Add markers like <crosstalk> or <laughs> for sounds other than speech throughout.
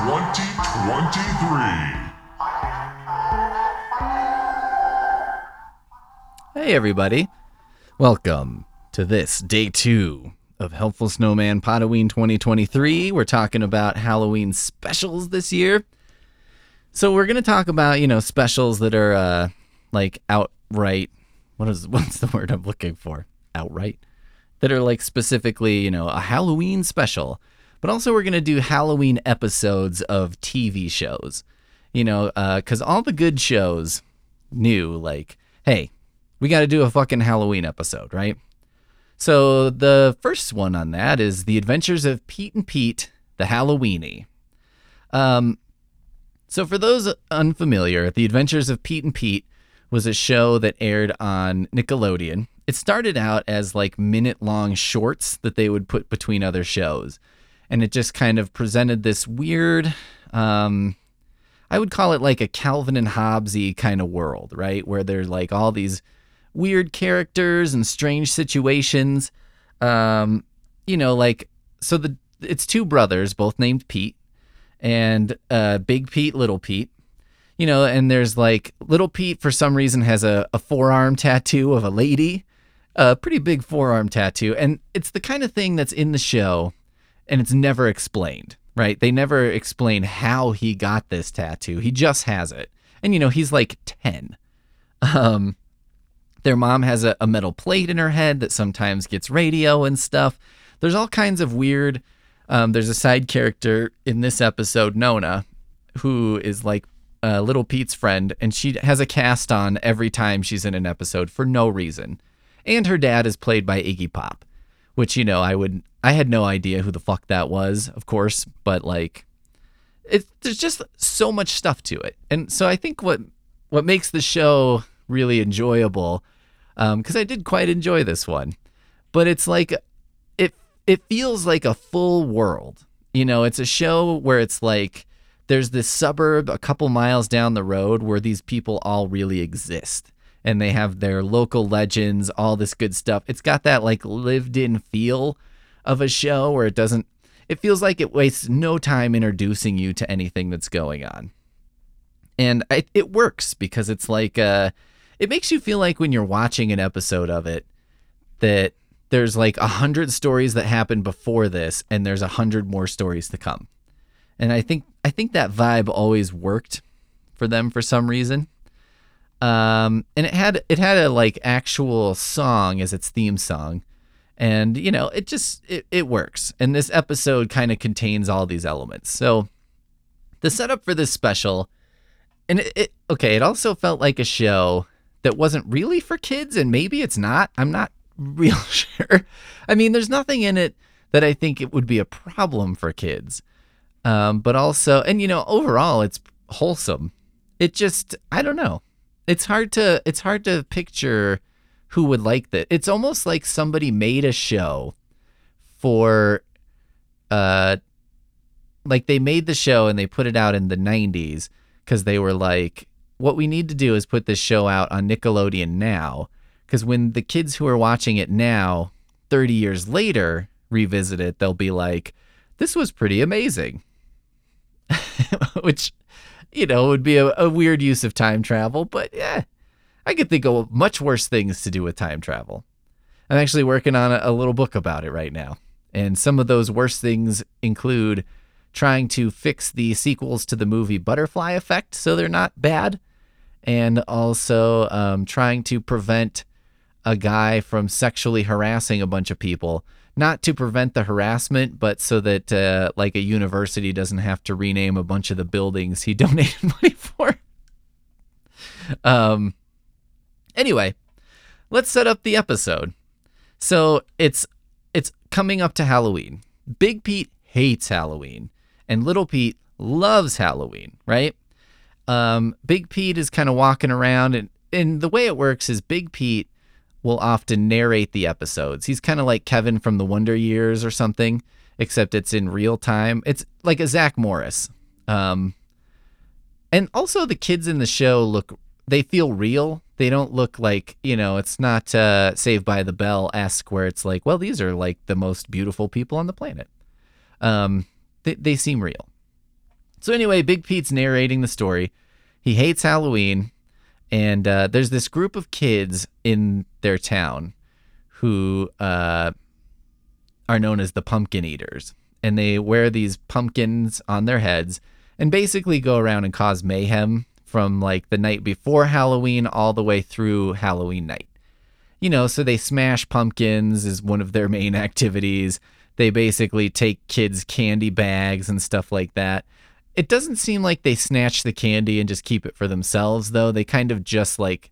2023. Hey, everybody. Welcome to this day two of Helpful Snowman Podoween 2023. We're talking about Halloween specials this year. So we're going to talk about, you know, specials that are uh, like outright. What is <laughs> what's the word I'm looking for? Outright. That are like specifically, you know, a Halloween special. But also we're going to do Halloween episodes of TV shows. You know, uh, cuz all the good shows knew like, hey, we got to do a fucking Halloween episode, right? So the first one on that is The Adventures of Pete and Pete, the Halloweenie. Um, so for those unfamiliar, The Adventures of Pete and Pete was a show that aired on Nickelodeon. It started out as like minute long shorts that they would put between other shows. And it just kind of presented this weird, um, I would call it like a Calvin and Hobbesy kind of world, right? Where there's like all these weird characters and strange situations. Um, you know, like so the it's two brothers, both named Pete, and uh, Big Pete, Little Pete. You know, and there's like Little Pete for some reason has a, a forearm tattoo of a lady, a pretty big forearm tattoo, and it's the kind of thing that's in the show, and it's never explained. Right? They never explain how he got this tattoo. He just has it, and you know he's like ten. Um, their mom has a, a metal plate in her head that sometimes gets radio and stuff. There's all kinds of weird. Um, there's a side character in this episode, Nona, who is like uh, Little Pete's friend, and she has a cast on every time she's in an episode for no reason. And her dad is played by Iggy Pop, which you know I would I had no idea who the fuck that was, of course, but like it, there's just so much stuff to it, and so I think what what makes the show really enjoyable because um, I did quite enjoy this one. But it's like it it feels like a full world. You know, it's a show where it's like there's this suburb a couple miles down the road where these people all really exist and they have their local legends, all this good stuff. It's got that like lived in feel of a show where it doesn't it feels like it wastes no time introducing you to anything that's going on. And it, it works because it's like uh it makes you feel like when you're watching an episode of it that there's like a hundred stories that happened before this and there's a hundred more stories to come. And i think i think that vibe always worked for them for some reason. Um and it had it had a like actual song as its theme song and you know it just it, it works and this episode kind of contains all these elements so the setup for this special and it, it okay it also felt like a show that wasn't really for kids, and maybe it's not. I'm not <laughs> real sure. I mean, there's nothing in it that I think it would be a problem for kids. Um, but also, and you know, overall, it's wholesome. It just, I don't know. It's hard to, it's hard to picture who would like that. It's almost like somebody made a show for, uh, like they made the show and they put it out in the 90s because they were like, what we need to do is put this show out on Nickelodeon now. Because when the kids who are watching it now 30 years later revisit it they'll be like this was pretty amazing. <laughs> Which you know would be a, a, weird use of time travel but yeah i could think of much worse things to do with time travel i'm actually working on a, little book about it right now and some of those worst things include trying to fix the sequels to the movie butterfly effect so they're not bad and also um, trying to prevent a guy from sexually harassing a bunch of people. Not to prevent the harassment, but so that uh, like a university doesn't have to rename a bunch of the buildings he <laughs> donated money for. Um. Anyway, let's set up the episode. So it's it's coming up to Halloween. Big Pete hates Halloween, and Little Pete loves Halloween, right? Um, Big Pete is kind of walking around, and, and the way it works is Big Pete will often narrate the episodes. He's kind of like Kevin from the Wonder Years or something, except it's in real time. It's like a Zach Morris. Um, and also the kids in the show look they feel real. They don't look like, you know, it's not uh, Saved by the Bell esque where it's like, well, these are like the most beautiful people on the planet. Um, they, they seem real. So, anyway, Big Pete's narrating the story. He hates Halloween. And uh, there's this group of kids in their town who uh, are known as the pumpkin eaters. And they wear these pumpkins on their heads and basically go around and cause mayhem from like the night before Halloween all the way through Halloween night. You know, so they smash pumpkins is one of their <laughs> main activities. They basically take kids' candy bags and stuff like that. It doesn't seem like they snatch the candy and just keep it for themselves, though. They kind of just like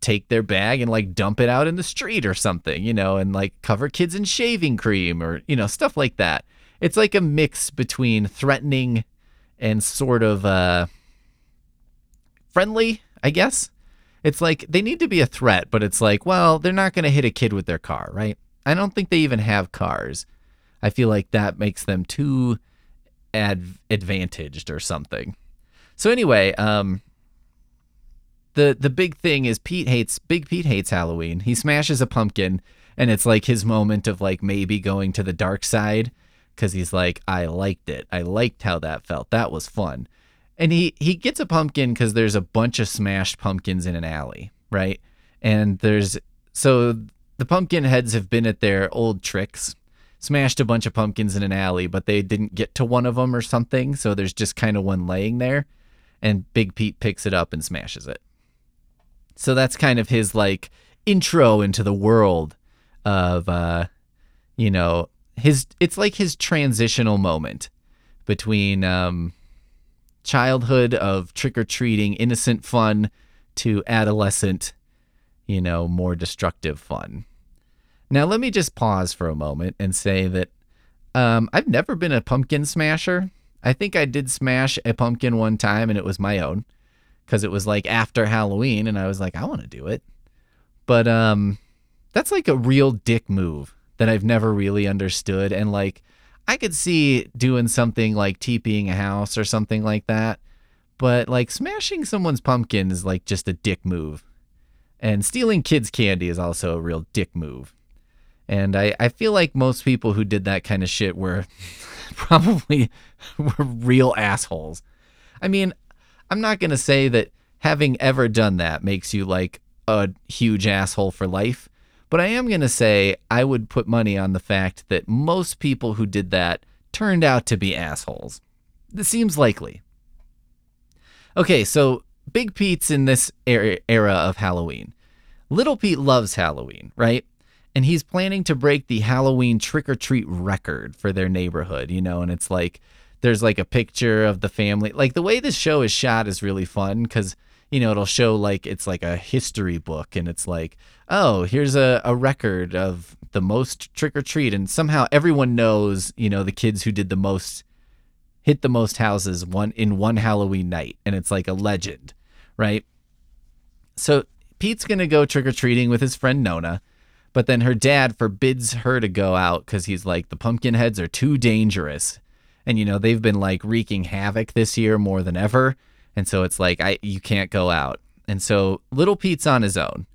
take their bag and like dump it out in the street or something, you know, and like cover kids in shaving cream or, you know, stuff like that. It's like a mix between threatening and sort of uh friendly, I guess. It's like they need to be a threat, but it's like, well, they're not going to hit a kid with their car, right? I don't think they even have cars. I feel like that makes them too ad- advantaged or something. So anyway, um the the big thing is Pete hates Big Pete hates Halloween. He smashes a pumpkin and it's like his moment of like maybe going to the dark side cuz he's like I liked it. I liked how that felt. That was fun and he he gets a pumpkin because there's a bunch of smashed pumpkins in an alley, right? And there's so the pumpkin heads have been at their old tricks, smashed a bunch of pumpkins in an alley, but they didn't get to one of them or something. So there's just kind of one laying there, and Big Pete picks it up and smashes it. So that's kind of his like intro into the world of uh you know his it's like his transitional moment between um childhood of trick or treating, innocent fun, to adolescent, you know, more destructive fun. Now, let me just pause for a moment and say that um, I've never been a pumpkin smasher. I think I did smash a pumpkin one time and it was my own because it was like after Halloween and I was like, I want to do it. But um, that's like a real dick move that I've never really understood. And like, I could see doing something like TPing a house or something like that, but like smashing someone's pumpkin is like just a dick move. And stealing kids' candy is also a real dick move. And I, I feel like most people who did that kind of shit were <laughs> probably <laughs> were real assholes. I mean, I'm not going to say that having ever done that makes you like a huge asshole for life, but I am going to say I would put money on the fact that most people who did that turned out to be assholes. This seems likely. Okay, so Big Pete's in this er-, era of Halloween. Little Pete loves Halloween, right? And he's planning to break the Halloween trick or treat record for their neighborhood, you know, and it's like there's like a picture of the family. Like the way this show is shot is really fun because you know, it'll show like it's like a history book and it's like, oh, here's a, a record of the most trick or treat. And somehow everyone knows, you know, the kids who did the most, hit the most houses one in one Halloween night. And it's like a legend, right? So Pete's going to go trick or treating with his friend Nona. But then her dad forbids her to go out because he's like, the pumpkin heads are too dangerous. And, you know, they've been like wreaking havoc this year more than ever. And so it's like I you can't go out. And so little Pete's on his own.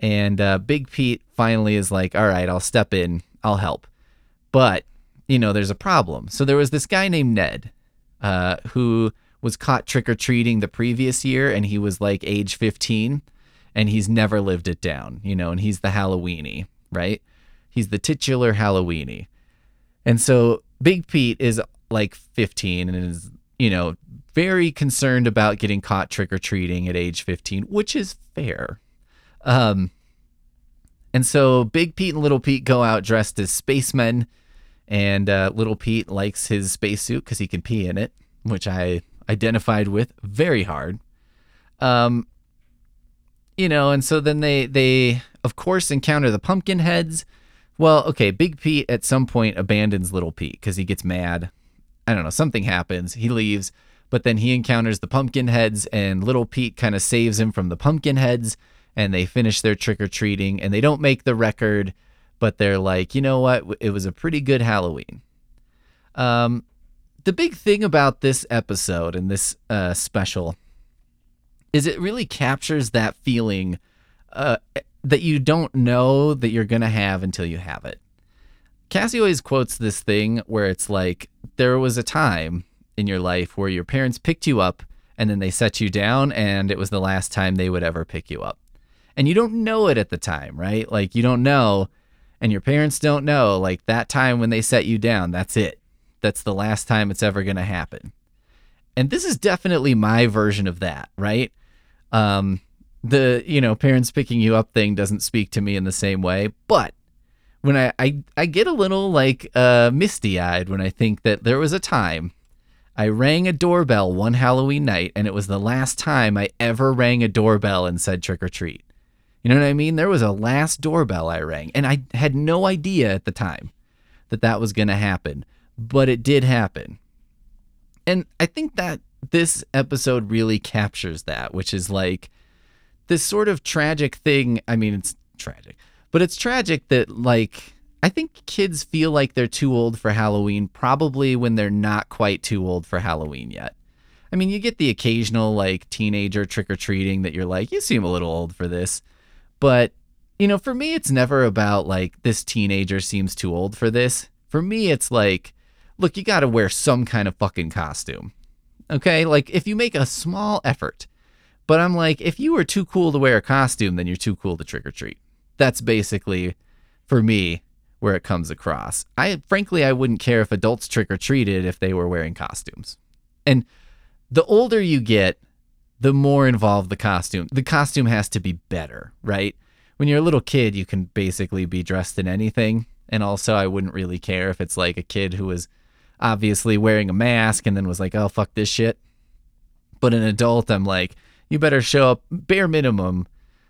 And uh, Big Pete finally is like, all right, I'll step in, I'll help. But, you know, there's a problem. So there was this guy named Ned uh, who was caught trick or treating the previous year and he was like age 15 and he's never lived it down, you know, and he's the Halloweenie, right? He's the titular Halloweenie. And so Big Pete is like 15 and is, you know, very concerned about getting caught trick or treating at age 15, which is fair. Um, and so Big Pete and Little Pete go out dressed as spacemen, and uh, Little Pete likes his spacesuit because he can pee in it, which I identified with very hard. Um, you know, and so then they they of course encounter the pumpkin heads. Well, okay, Big Pete at some point abandons Little Pete because he gets mad. I don't know, something happens. He leaves but then he encounters the pumpkin heads and little pete kind of saves him from the pumpkin heads and they finish their trick-or-treating and they don't make the record but they're like you know what it was a pretty good halloween um, the big thing about this episode and this uh, special is it really captures that feeling uh, that you don't know that you're going to have until you have it. Cassie always quotes this thing where it's like, there was a time in your life where your parents picked you up and then they set you down, and it was the last time they would ever pick you up. And you don't know it at the time, right? Like, you don't know, and your parents don't know, like, that time when they set you down, that's it. That's the last time it's ever going to happen. And this is definitely my version of that, right? Um, the, you know, parents picking you up thing doesn't speak to me in the same way, but when I, I, I get a little like uh, misty eyed when I think that there was a time I rang a doorbell one Halloween night, and it was the last time I ever rang a doorbell and said trick or treat. You know what I mean? There was a last doorbell I rang, and I had no idea at the time that that was going to happen, but it did happen. And I think that this episode really captures that, which is like this sort of tragic thing. I mean, it's tragic, but it's tragic that, like, I think kids feel like they're too old for Halloween probably when they're not quite too old for Halloween yet. I mean, you get the occasional like teenager trick or treating that you're like, you seem a little old for this. But, you know, for me, it's never about like this teenager seems too old for this. For me, it's like, look, you got to wear some kind of fucking costume. Okay? Like, if you make a small effort, but I'm like, if you were too cool to wear a costume, then you're too cool to trick or treat. That's basically, for me, where it comes across. I frankly I wouldn't care if adults trick or treated if they were wearing costumes. And the older you get, the more involved the costume. The costume has to be better, right? When you're a little kid, you can basically be dressed in anything. And also, I wouldn't really care if it's like a kid who was obviously wearing a mask and then was like, oh, fuck this shit. But an adult, I'm like, you better show up bare minimum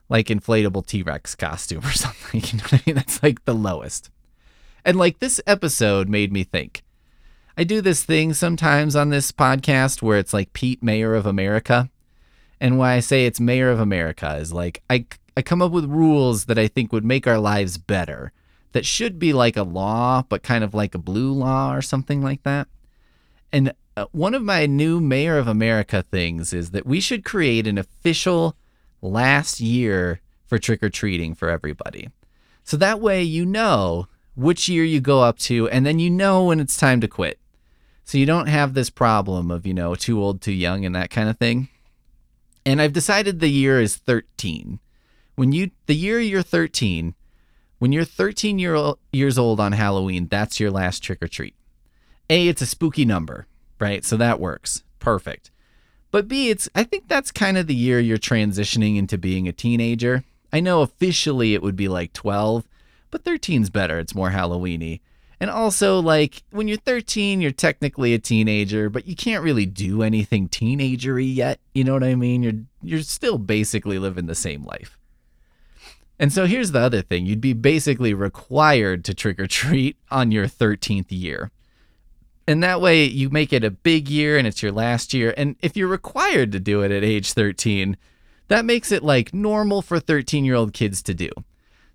like inflatable T Rex costume or <laughs> something. You know what I mean? That's like the lowest. And like this episode made me think. I do this thing sometimes on this podcast where it's like Pete, Mayor of America. And why I say it's Mayor of America is like I, I come up with rules that I think would make our lives better that should be like a law, but kind of like a blue law or something like that. And uh, one of my new Mayor of America things is that we should create an official last year for trick or treating for everybody. So that way you know which year you go up to, and then you know when it's time to quit. So you don't have this problem of, you know, too old, too young, and that kind of thing. And I've decided the year is 13. When you, the year you're 13, when you're 13 year old, years old on Halloween, that's your last trick or treat. A, it's a spooky number, right? So that works. Perfect. But B, it's, I think that's kind of the year you're transitioning into being a teenager. I know officially it would be like 12, but 13's better. It's more Halloweeny. And also, like, when you're 13, you're technically a teenager, but you can't really do anything teenagery yet. You know what I mean? You're you're still basically living the same life. And so here's the other thing. You'd be basically required to trick or treat on your 13th year. And that way you make it a big year and it's your last year. And if you're required to do it at age 13, that makes it like normal for 13 year old kids to do.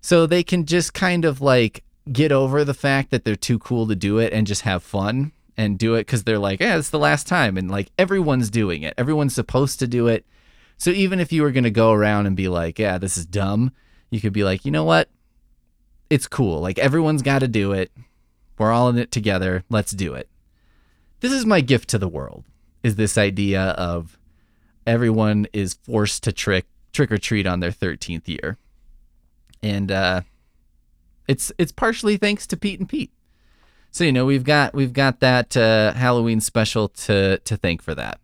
So they can just kind of like get over the fact that they're too cool to do it and just have fun and do it because they're like, yeah, it's the last time. And like everyone's doing it, everyone's supposed to do it. So even if you were going to go around and be like, yeah, this is dumb, you could be like, you know what? It's cool. Like everyone's got to do it. We're all in it together. Let's do it. This is my gift to the world is this idea of everyone is forced to trick trick or treat on their 13th year and uh, it's it's partially thanks to Pete and Pete. So you know we've got we've got that uh, Halloween special to to thank for that.